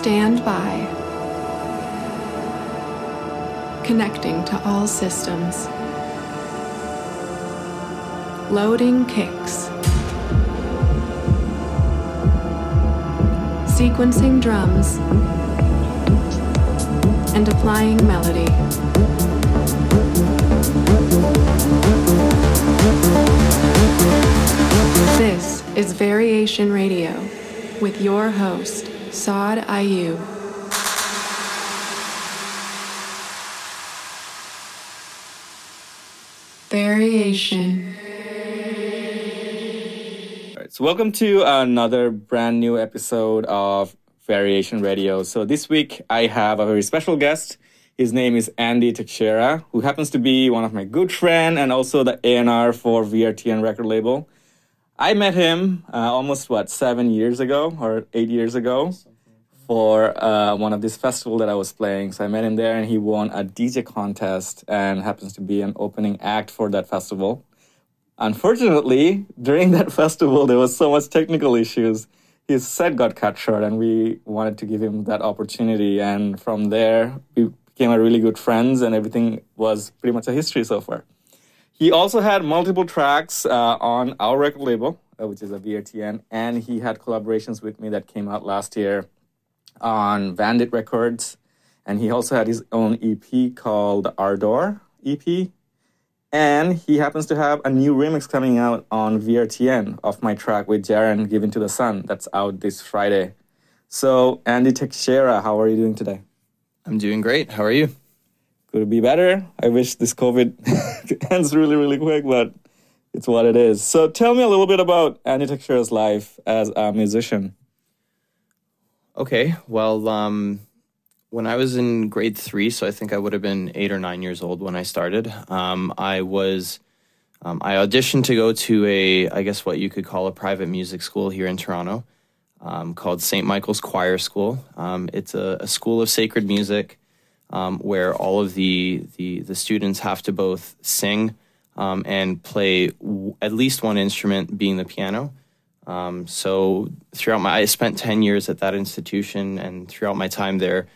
Stand by. Connecting to all systems. Loading kicks. Sequencing drums. And applying melody. This is Variation Radio with your host, Saad Ayub. Variation. All right, so welcome to another brand new episode of Variation Radio. So this week I have a very special guest. His name is Andy Teixeira, who happens to be one of my good friend and also the A&R for VRTN record label. I met him uh, almost what seven years ago or eight years ago for uh, one of these festival that I was playing. So I met him there, and he won a DJ contest and happens to be an opening act for that festival. Unfortunately, during that festival, there was so much technical issues. His set got cut short, and we wanted to give him that opportunity. And from there, we became really good friends, and everything was pretty much a history so far. He also had multiple tracks uh, on our record label, uh, which is a VRTN, and he had collaborations with me that came out last year on Vandit Records. And he also had his own EP called Ardor EP. And he happens to have a new remix coming out on VRTN of my track with Jaren, Given to the Sun, that's out this Friday. So, Andy Teixeira, how are you doing today? I'm doing great. How are you? Could it be better? I wish this COVID ends really, really quick, but it's what it is. So, tell me a little bit about Andy Teixeira's life as a musician. Okay. Well, um, when I was in grade three, so I think I would have been eight or nine years old when I started. Um, I was um, I auditioned to go to a I guess what you could call a private music school here in Toronto um, called St. Michael's Choir School. Um, it's a, a, school of sacred music um, where all of the, the the students have to both sing um, and play w- at least one instrument, being the piano. Um, so throughout my, I spent 10 years at that institution and throughout my time there,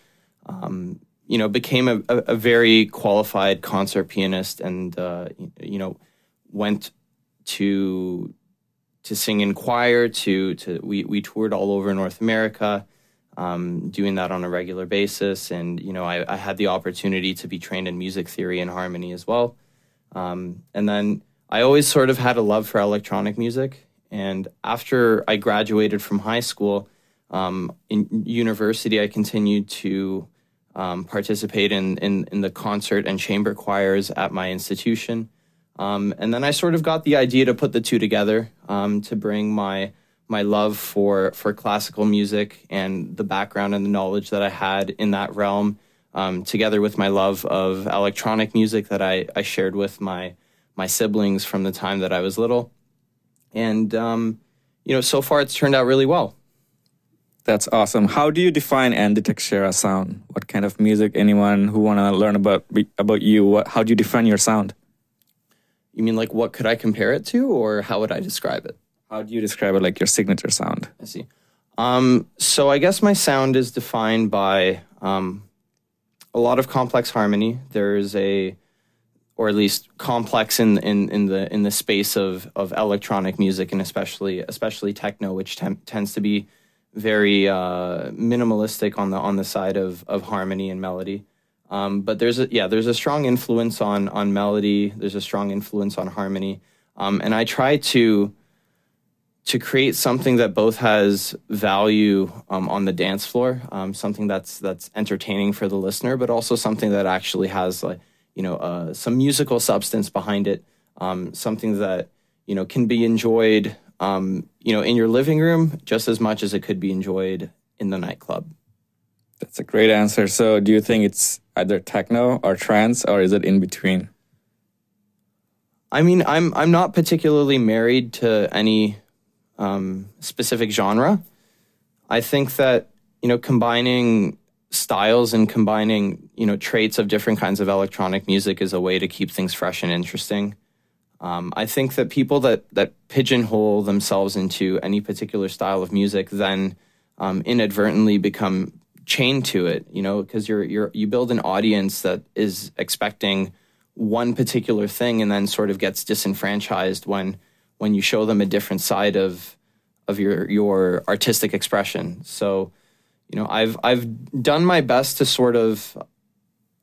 um, you know, became a, a, a, very qualified concert pianist and, uh, you know, went to, to sing in choir to, to, we, we toured all over North America, um, doing that on a regular basis. And, you know, I, I, had the opportunity to be trained in music theory and harmony as well. Um, and then I always sort of had a love for electronic music and after I graduated from high school, um, in university, I continued to um, participate in, in, in the concert and chamber choirs at my institution. Um, and then I sort of got the idea to put the two together um, to bring my my love for for classical music and the background and the knowledge that I had in that realm, um, together with my love of electronic music that I, I shared with my my siblings from the time that I was little and um, you know, so far it's turned out really well. That's awesome. How do you define Andy Teixeira sound? What kind of music? Anyone who want to learn about about you? What, how do you define your sound? You mean like what could I compare it to, or how would I describe it? How do you describe it, like your signature sound? I see. Um, so I guess my sound is defined by um, a lot of complex harmony. There's a or at least complex in, in, in the in the space of, of electronic music and especially especially techno, which tem- tends to be very uh, minimalistic on the on the side of, of harmony and melody. Um, but there's a yeah there's a strong influence on on melody. There's a strong influence on harmony, um, and I try to to create something that both has value um, on the dance floor, um, something that's that's entertaining for the listener, but also something that actually has like you know uh, some musical substance behind it, um, something that you know can be enjoyed um, you know in your living room just as much as it could be enjoyed in the nightclub. That's a great answer. So, do you think it's either techno or trance, or is it in between? I mean, I'm I'm not particularly married to any um, specific genre. I think that you know combining styles and combining you know traits of different kinds of electronic music is a way to keep things fresh and interesting. Um, I think that people that that pigeonhole themselves into any particular style of music then um, inadvertently become chained to it, you know, because you're you're you build an audience that is expecting one particular thing and then sort of gets disenfranchised when when you show them a different side of of your your artistic expression. So, you know, I've I've done my best to sort of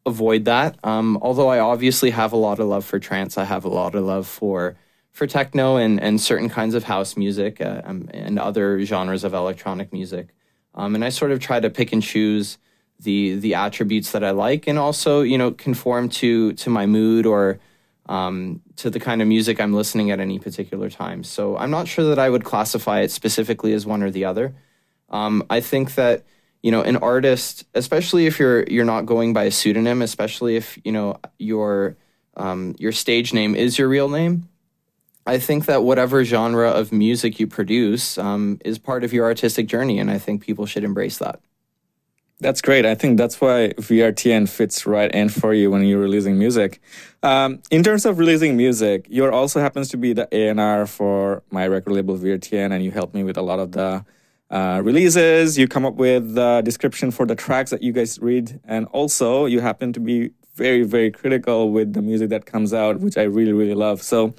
avoid that. Um, although I obviously have a lot of love for trance, I have a lot of love for for techno and and certain kinds of house music uh, um, and other genres of electronic music. Um, and I sort of try to pick and choose the the attributes that I like, and also you know conform to to my mood or um, to the kind of music I'm listening at any particular time. So I'm not sure that I would classify it specifically as one or the other. Um, I think that you know an artist, especially if you're you're not going by a pseudonym, especially if you know your um, your stage name is your real name. I think that whatever genre of music you produce um, is part of your artistic journey, and I think people should embrace that. That's great. I think that's why VRTN fits right in for you when you're releasing music. Um, in terms of releasing music, you also happens to be the A&R for my record label VRTN, and you help me with a lot of the uh, releases. You come up with the description for the tracks that you guys read, and also you happen to be very, very critical with the music that comes out, which I really, really love. So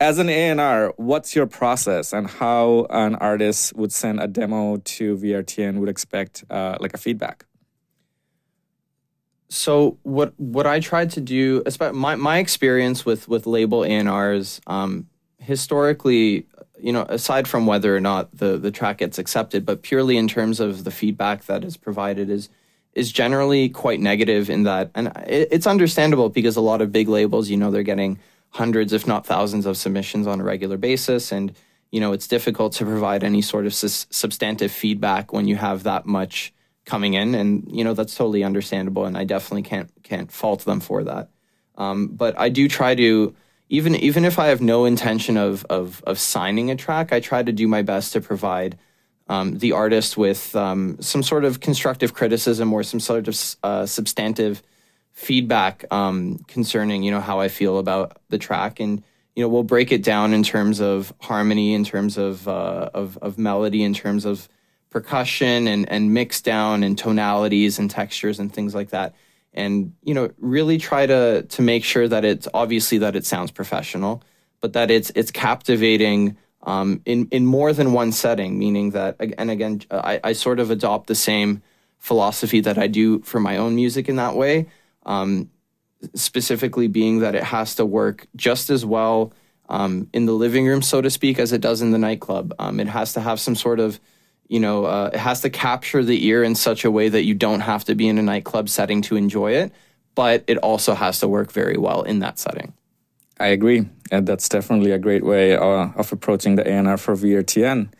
as an A&R, what's your process and how an artist would send a demo to VRTN would expect uh, like a feedback? So what what I tried to do, my my experience with with label A&Rs, um, historically, you know, aside from whether or not the the track gets accepted, but purely in terms of the feedback that is provided is is generally quite negative in that, and it, it's understandable because a lot of big labels, you know, they're getting hundreds, if not thousands, of submissions on a regular basis. And, you know, it's difficult to provide any sort of su- substantive feedback when you have that much coming in. And, you know, that's totally understandable. And I definitely can't, can't fault them for that. Um, but I do try to, even, even if I have no intention of, of, of signing a track, I try to do my best to provide um, the artist with um, some sort of constructive criticism or some sort of uh, substantive feedback um, concerning you know how I feel about the track, and you know we'll break it down in terms of harmony, in terms of uh, of, of melody, in terms of percussion and and mix down and tonalities and textures and things like that and you know really try to to make sure that it's obviously that it sounds professional but that it's it's captivating um, in in more than one setting meaning that and again I, I sort of adopt the same philosophy that I do for my own music in that way um, specifically being that it has to work just as well um, in the living room, so to speak, as it does in the nightclub. Um, it has to have some sort of, you know, uh, it has to capture the ear in such a way that you don't have to be in a nightclub setting to enjoy it, but it also has to work very well in that setting. I agree, and that's definitely a great way uh, of approaching the A&R for VRTN.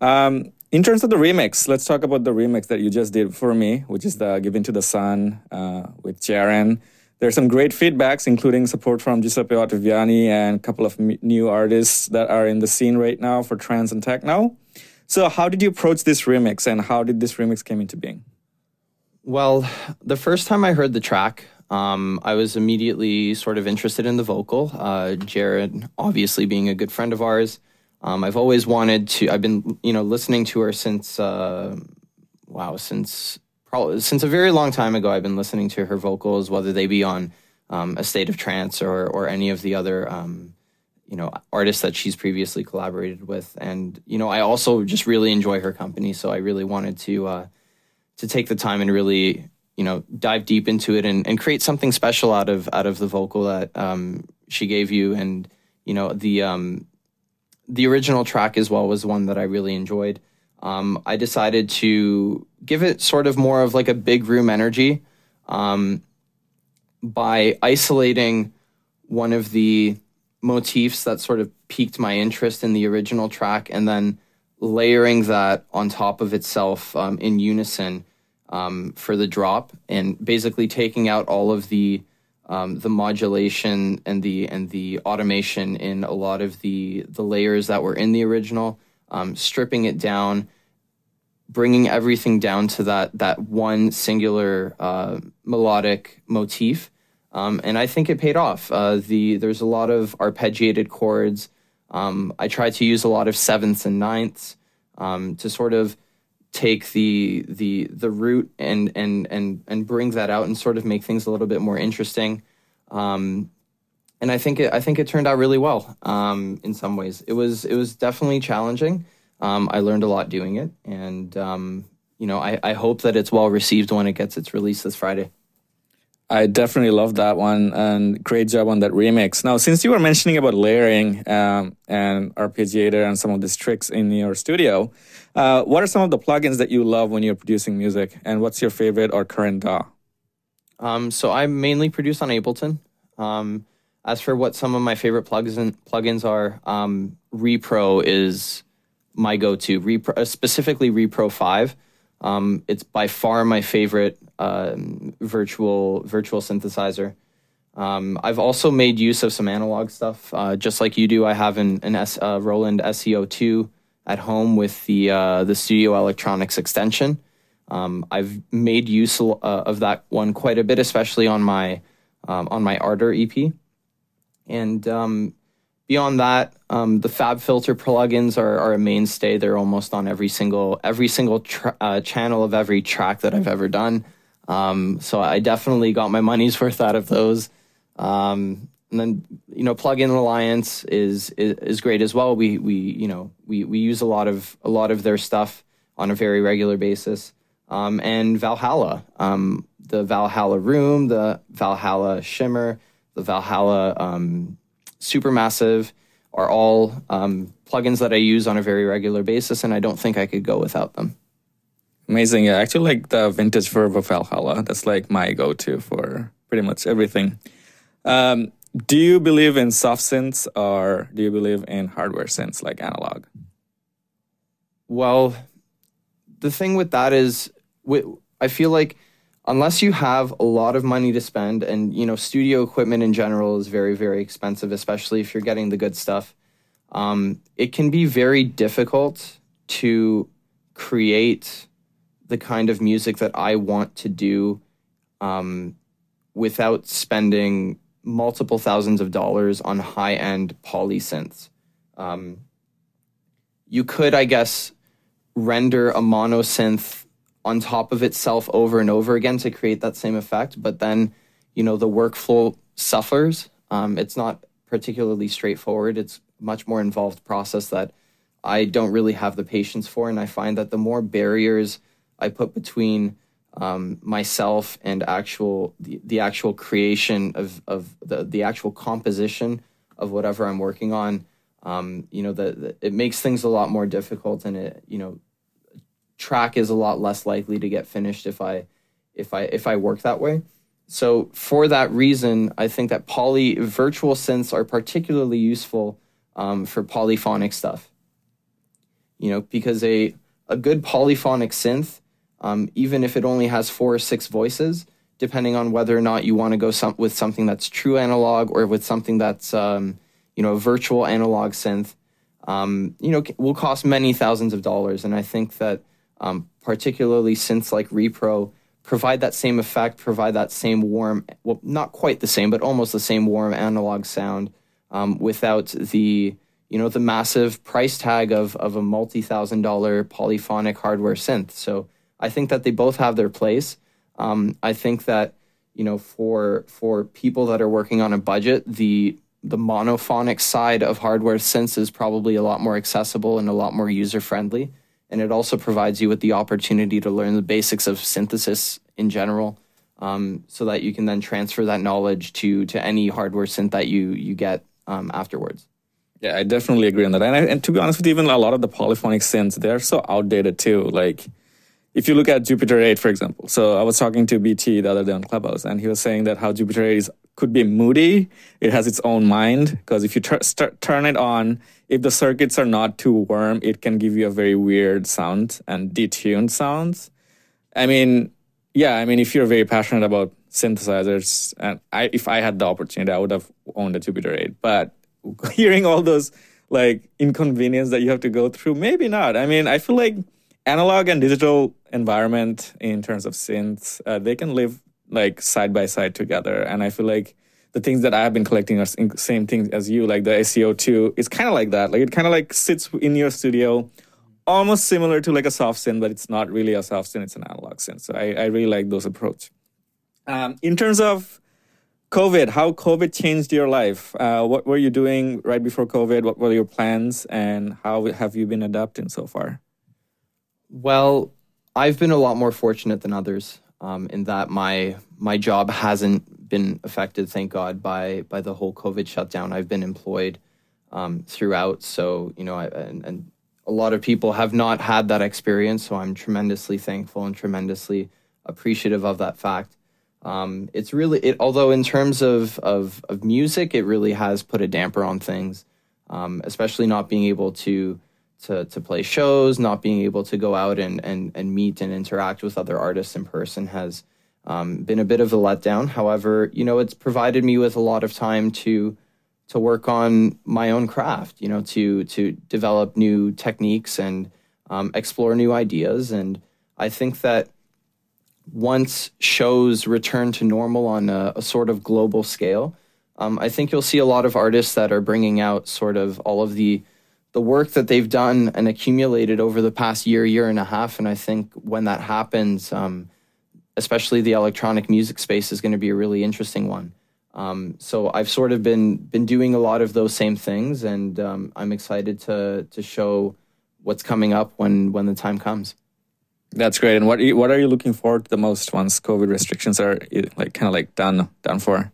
Um, in terms of the remix, let's talk about the remix that you just did for me, which is the "Given to the Sun" uh, with Jaren. There's some great feedbacks, including support from Giuseppe Ottaviani and a couple of m- new artists that are in the scene right now for trance and techno. So, how did you approach this remix, and how did this remix came into being? Well, the first time I heard the track, um, I was immediately sort of interested in the vocal. Uh, Jaren, obviously being a good friend of ours, um, I've always wanted to. I've been, you know, listening to her since, uh, wow, since probably since a very long time ago. I've been listening to her vocals, whether they be on um, a state of trance or or any of the other, um, you know, artists that she's previously collaborated with. And you know, I also just really enjoy her company, so I really wanted to uh, to take the time and really, you know, dive deep into it and, and create something special out of out of the vocal that um, she gave you, and you know, the um, the original track as well was one that I really enjoyed. Um, I decided to give it sort of more of like a big room energy um, by isolating one of the motifs that sort of piqued my interest in the original track and then layering that on top of itself um, in unison um, for the drop and basically taking out all of the um, the modulation and the and the automation in a lot of the the layers that were in the original, um, stripping it down, bringing everything down to that that one singular uh, melodic motif, um, and I think it paid off. Uh, the there's a lot of arpeggiated chords. Um, I tried to use a lot of sevenths and ninths um, to sort of take the the the root and and and and bring that out and sort of make things a little bit more interesting. Um, and I think it, I think it turned out really well. Um, in some ways, it was it was definitely challenging. Um, I learned a lot doing it, and you know, I, I hope that it's well received when it gets its release this Friday. I definitely love that one and great job on that remix. Now, since you were mentioning about layering um, and arpeggiator and some of these tricks in your studio, uh, what are some of the plugins that you love when you're producing music, and what's your favorite or current DAW? Um, so I mainly produce on Ableton. Um, as for what some of my favorite plugins plugins are, um, Repro is my go-to. Repro, uh, specifically Repro Five. Um, it's by far my favorite um, virtual virtual synthesizer. Um, I've also made use of some analog stuff, uh, just like you do. I have an, an S, uh, Roland SE-02 at home with the uh, the Studio Electronics extension. Um, I've made use uh, of that one quite a bit, especially on my um, on my Ardor EP. And beyond that, um, the FabFilter plugins are, are, a mainstay. They're almost on every single every single tra- uh, channel of every track that I've ever done. Um, so I definitely got my money's worth out of those. Um, and then you know, Plugin Alliance is, is, is great as well. We we you know we we use a lot of a lot of their stuff on a very regular basis. Um, and Valhalla, um, the Valhalla Room, the Valhalla Shimmer, the Valhalla um, Supermassive are all um, plugins that I use on a very regular basis, and I don't think I could go without them. Amazing. Yeah, I actually like the VintageVerb of Valhalla. That's like my go-to for pretty much everything. Um, do you believe in soft synths or do you believe in hardware synths like analog? Well, the thing with that is, I feel like unless you have a lot of money to spend, and you know, studio equipment in general is very, very expensive, especially if you're getting the good stuff. Um, it can be very difficult to create the kind of music that I want to do um, without spending multiple thousands of dollars on high end poly synths. Um, you could, I guess, render a mono synth on top of itself over and over again to create that same effect, but then, you know, the workflow suffers. Um, it's not particularly straightforward. It's much more involved process that I don't really have the patience for, and I find that the more barriers I put between um, myself and actual the, the actual creation of of the the actual composition of whatever I'm working on. Um, you know, the, the, it makes things a lot more difficult, and it you know, track is a lot less likely to get finished if I if I if I work that way. So for that reason, I think that poly virtual synths are particularly useful um, for polyphonic stuff. You know, because a a good polyphonic synth um, even if it only has four or six voices, depending on whether or not you want to go some, with something that's true analog or with something that's um, you know a virtual analog synth. Um, you know, will cost many thousands of dollars, and I think that um, particularly synths like Repro provide that same effect, provide that same warm, well, not quite the same, but almost the same warm analog sound um, without the you know the massive price tag of of a multi thousand dollar polyphonic hardware synth. So I think that they both have their place. Um, I think that you know for for people that are working on a budget, the the monophonic side of hardware synths is probably a lot more accessible and a lot more user friendly. And it also provides you with the opportunity to learn the basics of synthesis in general, um, so that you can then transfer that knowledge to to any hardware synth that you you get um, afterwards. Yeah, I definitely agree on that. And, I, and to be honest with you, even a lot of the polyphonic synths, they're so outdated too. Like if you look at Jupiter 8, for example, so I was talking to BT the other day on Clubhouse, and he was saying that how Jupiter 8 is, could be moody. It has its own mind because if you tur- turn it on, if the circuits are not too warm, it can give you a very weird sound and detuned sounds. I mean, yeah, I mean, if you're very passionate about synthesizers, and I, if I had the opportunity, I would have owned a Jupiter 8. But hearing all those like inconvenience that you have to go through, maybe not. I mean, I feel like analog and digital environment in terms of synths, uh, they can live like side by side together. And I feel like the things that I have been collecting are same things as you, like the SE-02. It's kind of like that. Like it kind of like sits in your studio almost similar to like a soft synth, but it's not really a soft synth; it's an analog synth. So I, I really like those approach. Um, in terms of COVID, how COVID changed your life? Uh, what were you doing right before COVID? What were your plans, and how have you been adapting so far? Well, I've been a lot more fortunate than others um, in that my my job hasn't been affected, thank God, by by the whole COVID shutdown. I've been employed um, throughout, so you know, I, and, and a lot of people have not had that experience. So I'm tremendously thankful and tremendously appreciative of that fact. Um, it's really it, although in terms of, of of music, it really has put a damper on things, um, especially not being able to to to play shows, not being able to go out and and and meet and interact with other artists in person has um, been a bit of a letdown. However, you know, it's provided me with a lot of time to to work on my own craft. You know, to to develop new techniques and um, explore new ideas. And I think that once shows return to normal on a, a sort of global scale, um, I think you'll see a lot of artists that are bringing out sort of all of the the work that they've done and accumulated over the past year, year and a half. And I think when that happens, um, especially the electronic music space is going to be a really interesting one. Um, so I've sort of been been doing a lot of those same things, and um, I'm excited to to show what's coming up when when the time comes. That's great. And what what are you looking forward to the most once COVID restrictions are like kind of like done done for?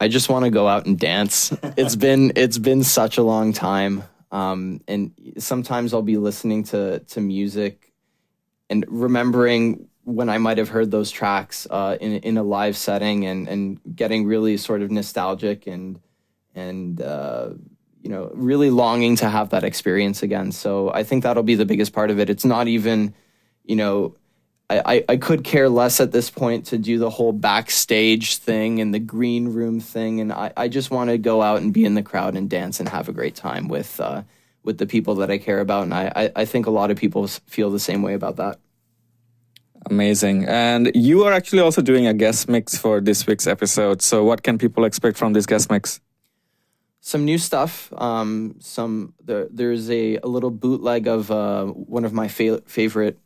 I just want to go out and dance. it's been it's been such a long time, um, and sometimes I'll be listening to to music and remembering when I might have heard those tracks uh, in in a live setting and and getting really sort of nostalgic and and uh, you know really longing to have that experience again. So I think that'll be the biggest part of it. It's not even you know, I, I could care less at this point to do the whole backstage thing and the green room thing, and I, I just want to go out and be in the crowd and dance and have a great time with uh, with the people that I care about, and I, I, think a lot of people feel the same way about that. Amazing, and you are actually also doing a guest mix for this week's episode. So, what can people expect from this guest mix? Some new stuff. Um, some there, there's a, a little bootleg of uh, one of my fa- favorite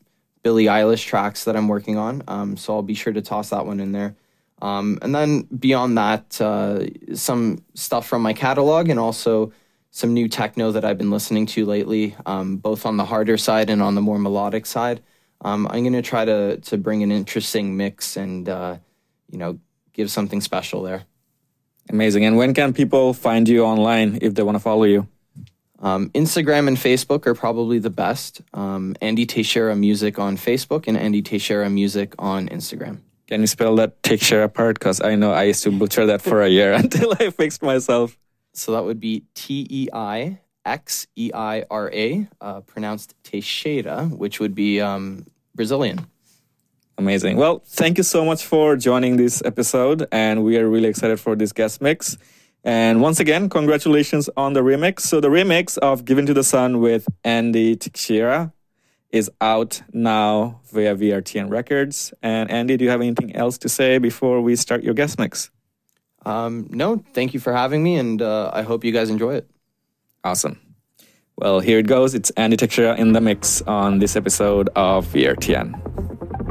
Billie Eilish tracks that I'm working on. Um, so I'll be sure to toss that one in there. Um, and then beyond that, uh, some stuff from my catalog and also some new techno that I've been listening to lately, um, both on the harder side and on the more melodic side. Um, I'm going to try to to bring an interesting mix and uh, you know give something special there. Amazing. And when can people find you online if they want to follow you? Um, Instagram and Facebook are probably the best. Um, Andy Teixeira Music on Facebook and Andy Teixeira Music on Instagram. Can you spell that Teixeira part? Because I know I used to butcher that for a year until I fixed myself. So that would be T E I X E I R A, uh, pronounced Teixeira, which would be um, Brazilian. Amazing. Well, thank you so much for joining this episode, and we are really excited for this guest mix. And once again, congratulations on the remix. So the remix of Given to the Sun with Andy Teixeira is out now via VRTN Records. And Andy, do you have anything else to say before we start your guest mix? Um, no, thank you for having me, and uh, I hope you guys enjoy it. Awesome. Well, here it goes. It's Andy Teixeira in the mix on this episode of VRTN.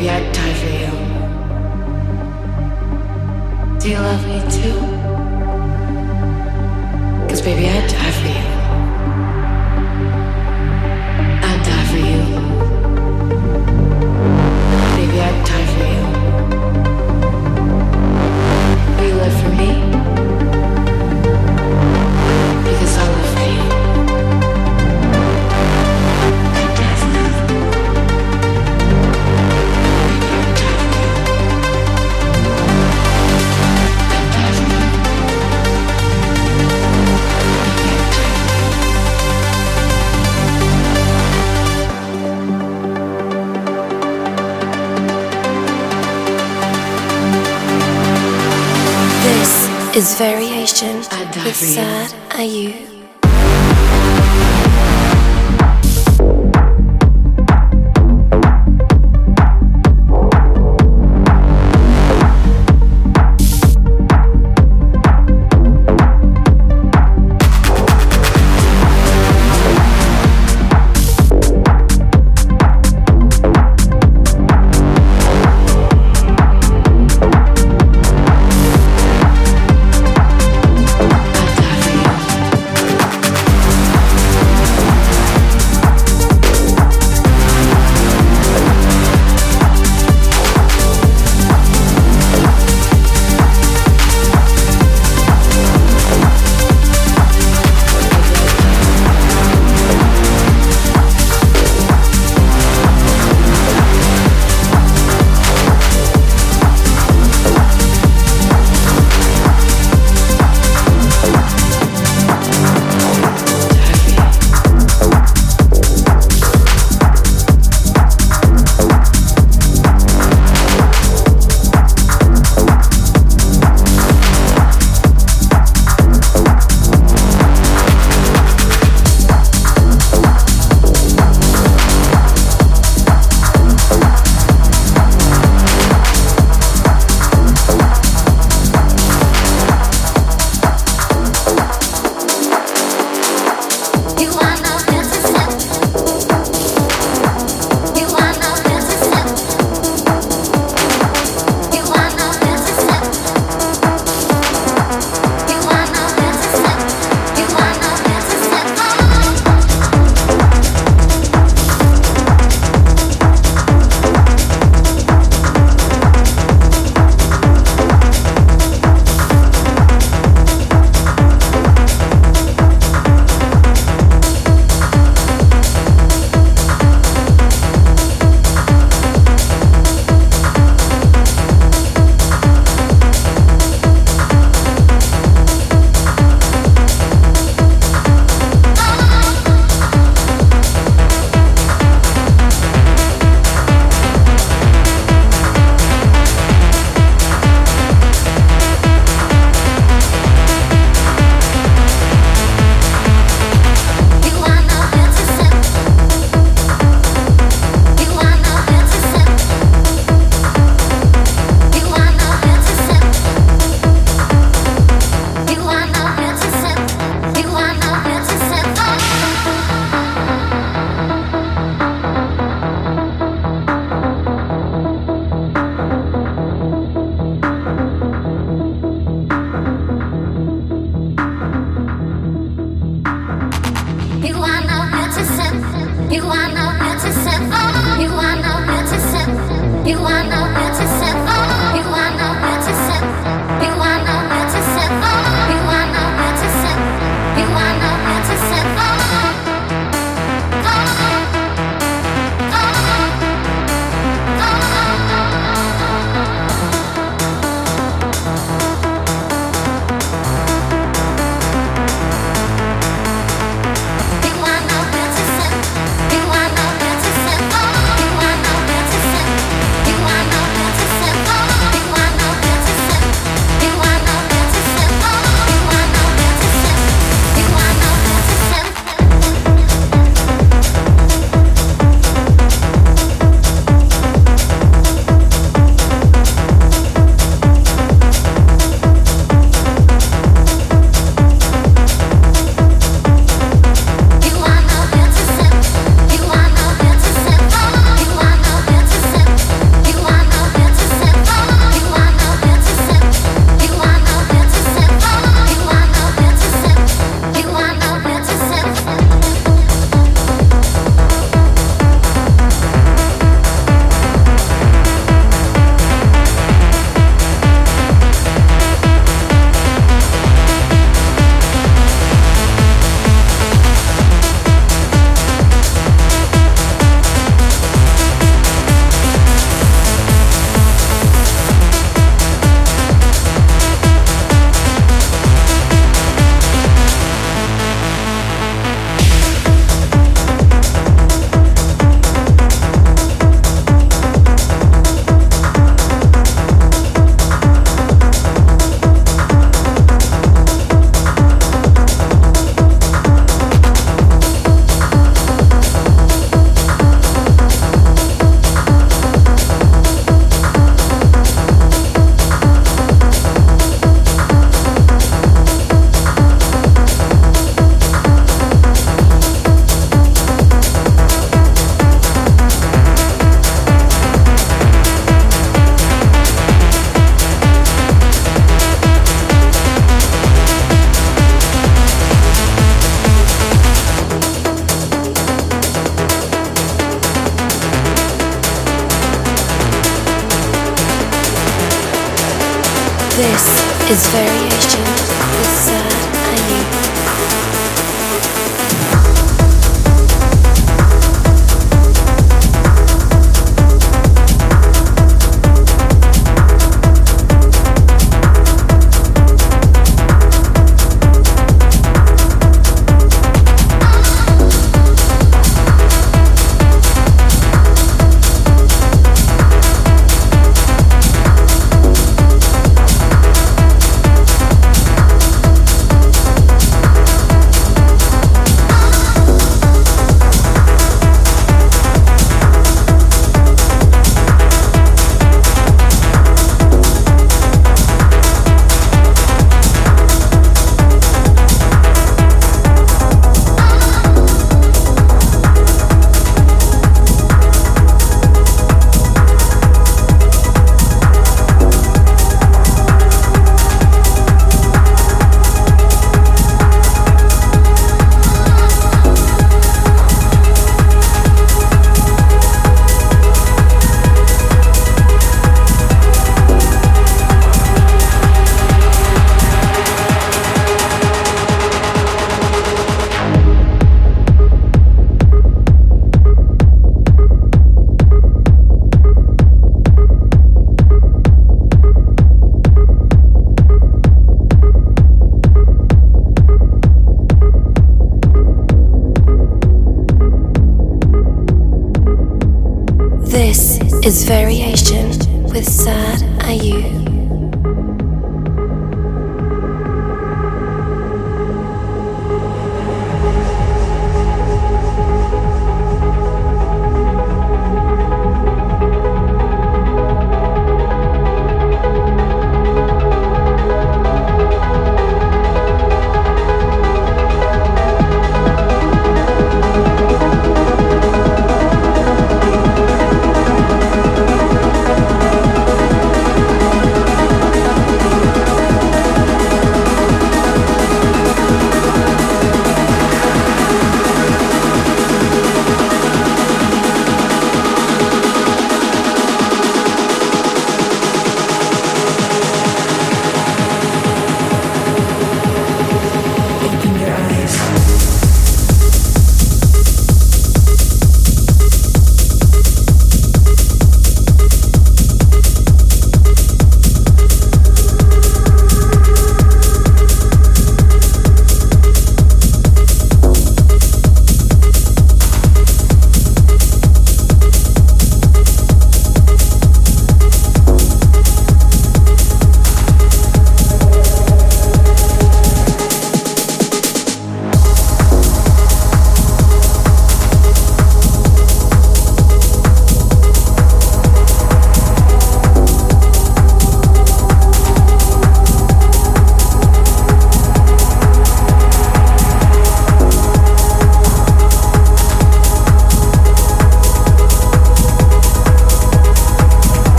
Yeah. Is variation with sad are you.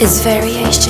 Is Variation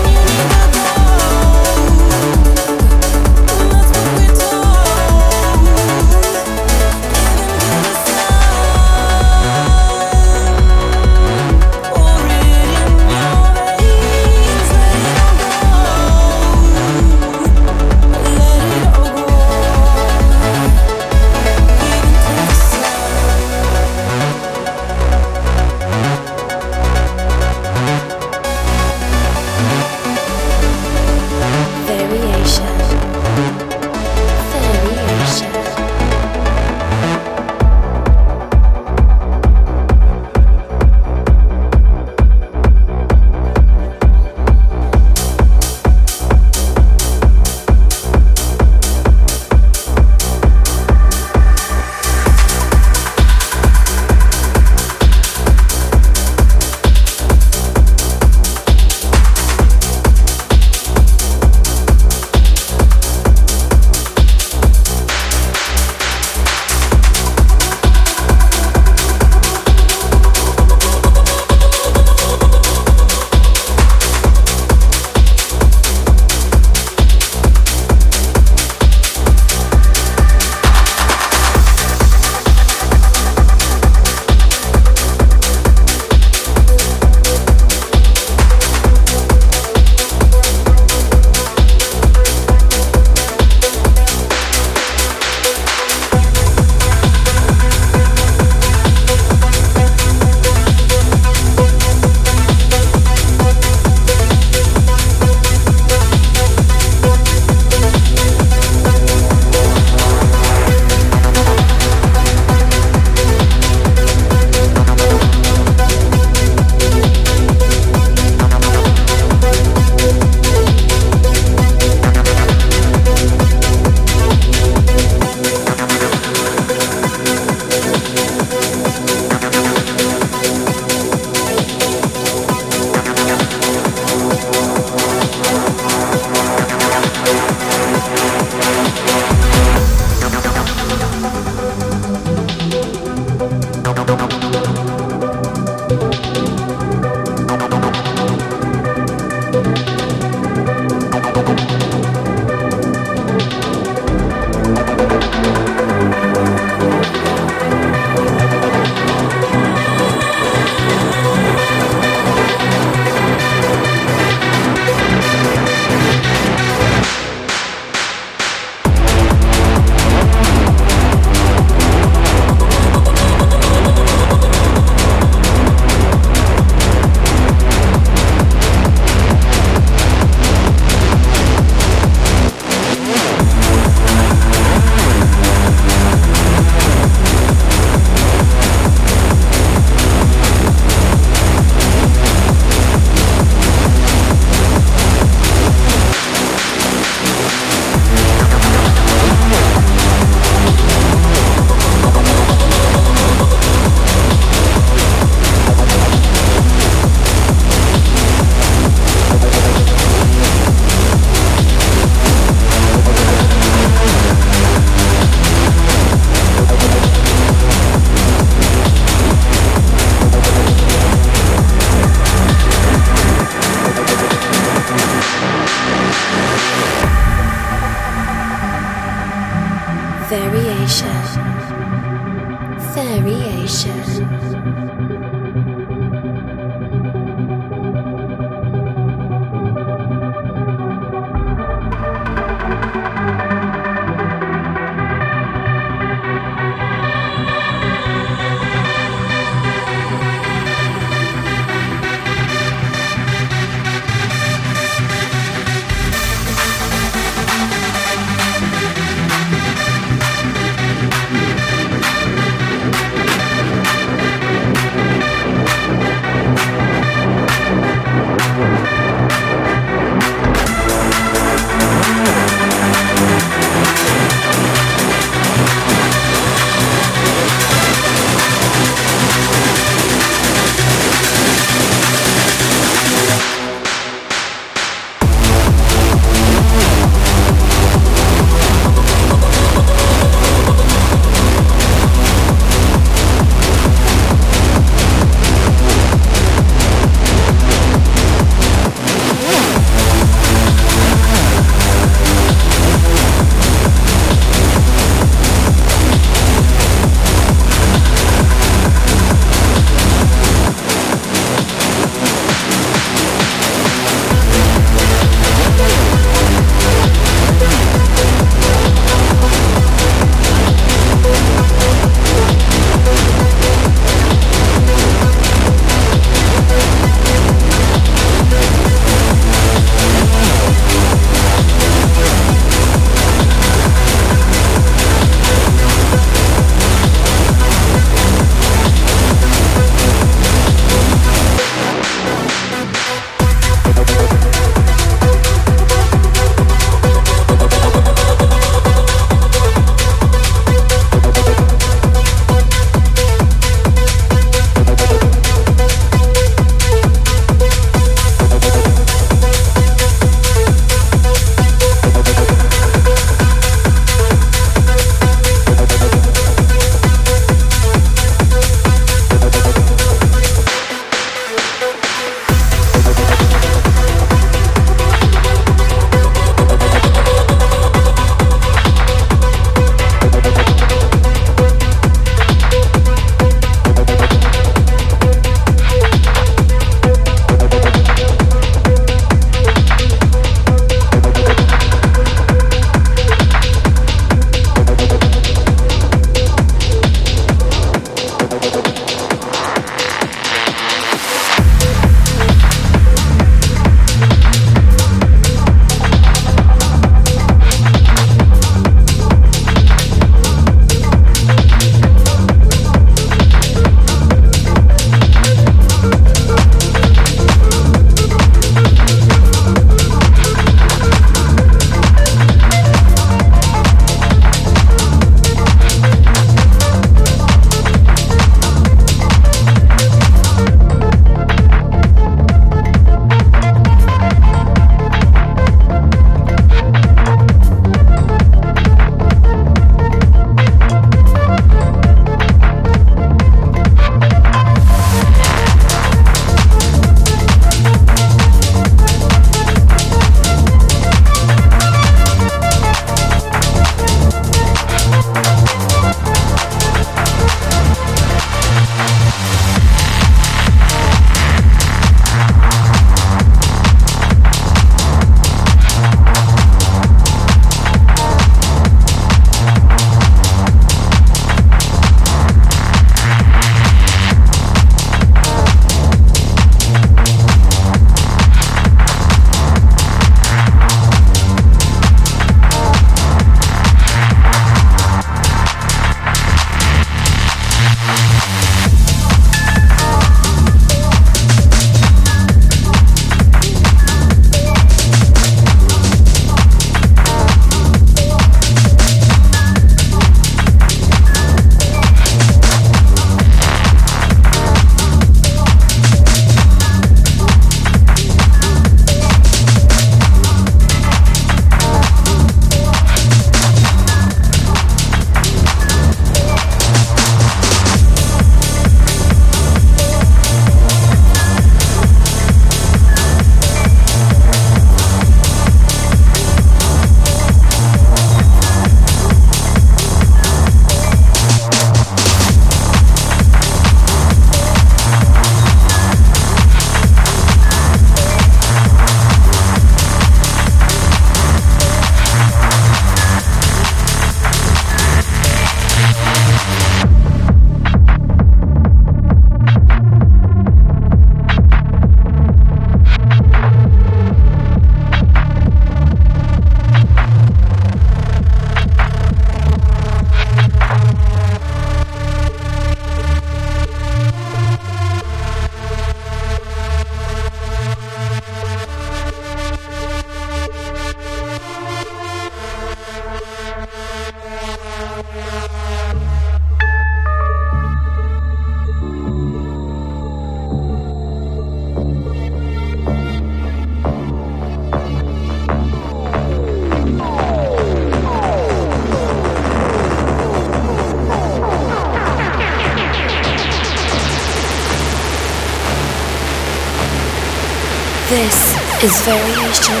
is variation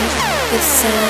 with mean.